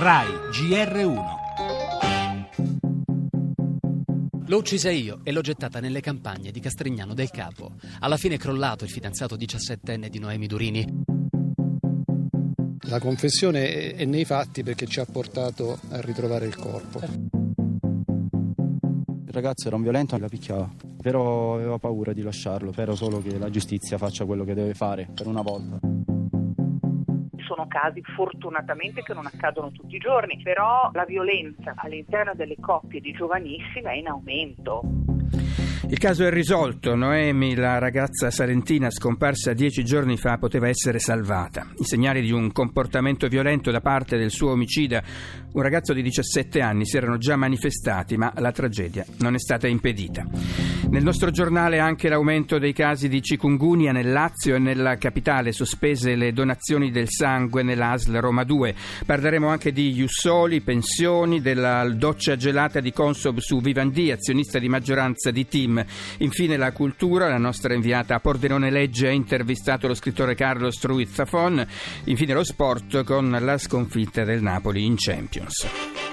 RAI GR1 L'ho uccisa io e l'ho gettata nelle campagne di Castrignano del Capo. Alla fine è crollato il fidanzato 17enne di Noemi Durini. La confessione è nei fatti perché ci ha portato a ritrovare il corpo. Il ragazzo era un violento e la picchiava, però aveva paura di lasciarlo, spero solo che la giustizia faccia quello che deve fare per una volta sono casi fortunatamente che non accadono tutti i giorni, però la violenza all'interno delle coppie di giovanissime è in aumento. Il caso è risolto. Noemi, la ragazza salentina scomparsa dieci giorni fa, poteva essere salvata. I segnali di un comportamento violento da parte del suo omicida, un ragazzo di 17 anni, si erano già manifestati, ma la tragedia non è stata impedita. Nel nostro giornale anche l'aumento dei casi di cikungunya nel Lazio e nella capitale, sospese le donazioni del sangue nell'ASL Roma 2. Parleremo anche di Jussoli, pensioni, della doccia gelata di Consob su Vivendi, azionista di maggioranza di Team. Infine la cultura, la nostra inviata a Pordenone Legge ha intervistato lo scrittore Carlo Struizzafon. Infine lo sport con la sconfitta del Napoli in Champions.